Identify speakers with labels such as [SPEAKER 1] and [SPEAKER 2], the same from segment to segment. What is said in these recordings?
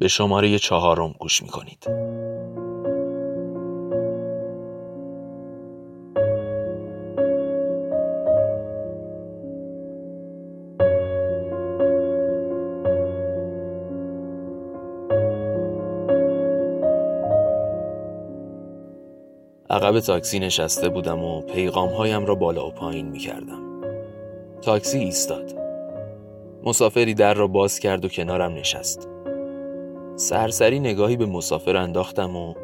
[SPEAKER 1] به شماره چهارم گوش می‌کنید عقب تاکسی نشسته بودم و پیغام هایم را بالا و پایین می کردم. تاکسی ایستاد. مسافری در را باز کرد و کنارم نشست. سرسری نگاهی به مسافر انداختم و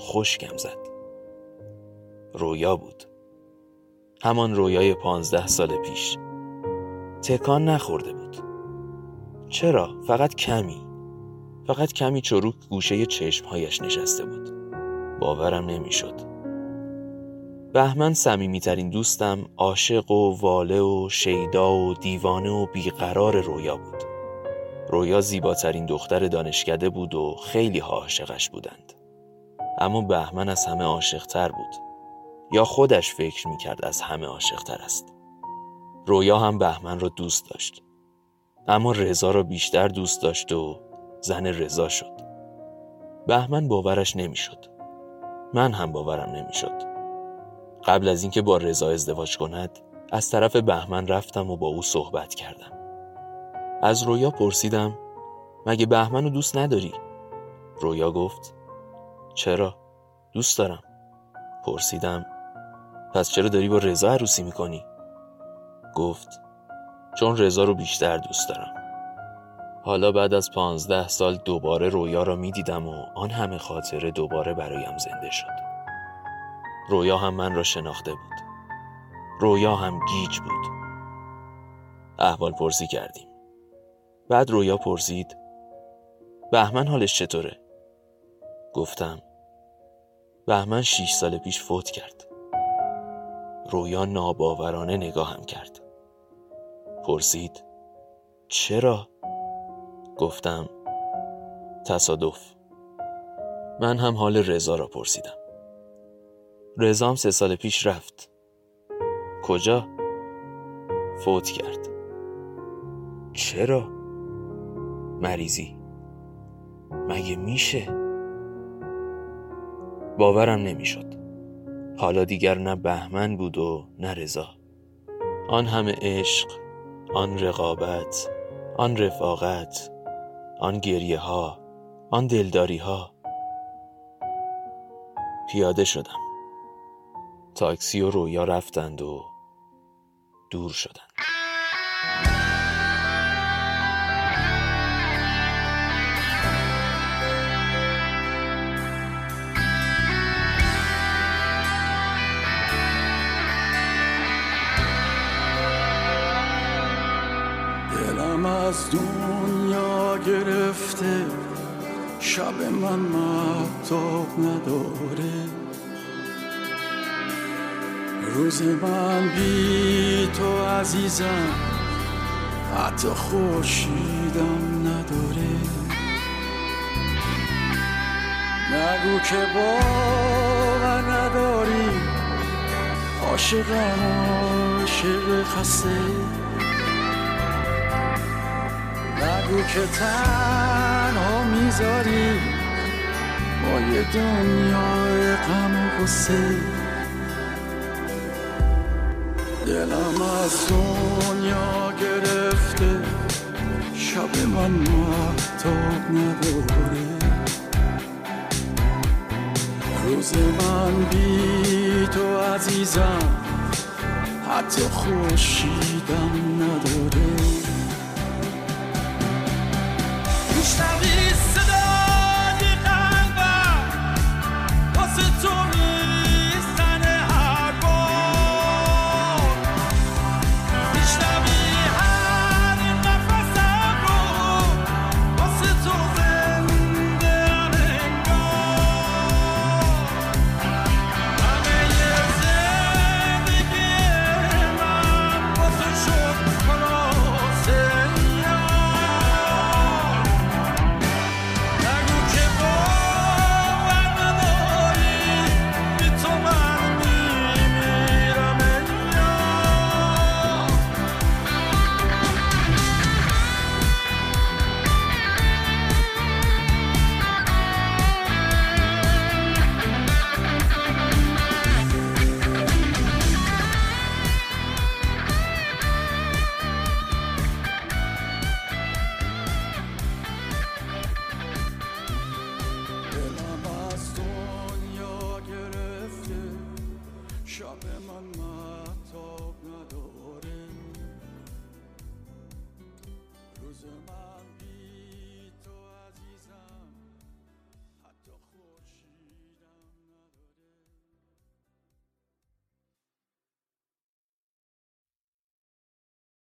[SPEAKER 1] خشکم زد. رویا بود. همان رویای پانزده سال پیش. تکان نخورده بود. چرا؟ فقط کمی. فقط کمی چروک گوشه چشمهایش نشسته بود. باورم نمی‌شد. بهمن صمیمیترین دوستم عاشق و واله و شیدا و دیوانه و بیقرار رویا بود رویا زیباترین دختر دانشکده بود و خیلی ها عاشقش بودند. اما بهمن از همه عاشقتر بود. یا خودش فکر می‌کرد از همه عاشقتر است. رویا هم بهمن را دوست داشت. اما رضا را بیشتر دوست داشت و زن رضا شد. بهمن باورش نمی‌شد. من هم باورم نمی‌شد. قبل از اینکه با رضا ازدواج کند از طرف بهمن رفتم و با او صحبت کردم. از رویا پرسیدم مگه بهمن رو دوست نداری؟ رویا گفت چرا؟ دوست دارم پرسیدم پس چرا داری با رضا عروسی می‌کنی؟ گفت چون رضا رو بیشتر دوست دارم حالا بعد از پانزده سال دوباره رویا را می‌دیدم و آن همه خاطره دوباره برایم زنده شد رویا هم من را شناخته بود رویا هم گیج بود احوال پرسی کردیم بعد رویا پرسید بهمن حالش چطوره؟ گفتم بهمن شیش سال پیش فوت کرد رویا ناباورانه نگاهم کرد پرسید چرا؟ گفتم تصادف من هم حال رضا را پرسیدم رزام سه سال پیش رفت کجا؟ فوت کرد چرا؟ مریضی. مگه میشه؟ باورم نمی‌شد. حالا دیگر نه بهمن بود و نه رضا. آن همه عشق آن رقابت آن رفاقت آن گریه ها آن دلداری ها پیاده شدم. تاکسی و رویا رفتند و دور شدند.
[SPEAKER 2] دلم از دنیا گرفته. شب من محتاب نداره. روز من بی تو عزیزم حتی خوشیدم نداره. نگو که باور نداری عاشقم عاشق خسته. نگو که تنها می‌ذاری. با یه دنیا غم و غصه. دلم از دنیا گرفته. شب من محتاب نداره. روز من بی تو عزیزم حتی خوشیدم نداره. estabelecido. شب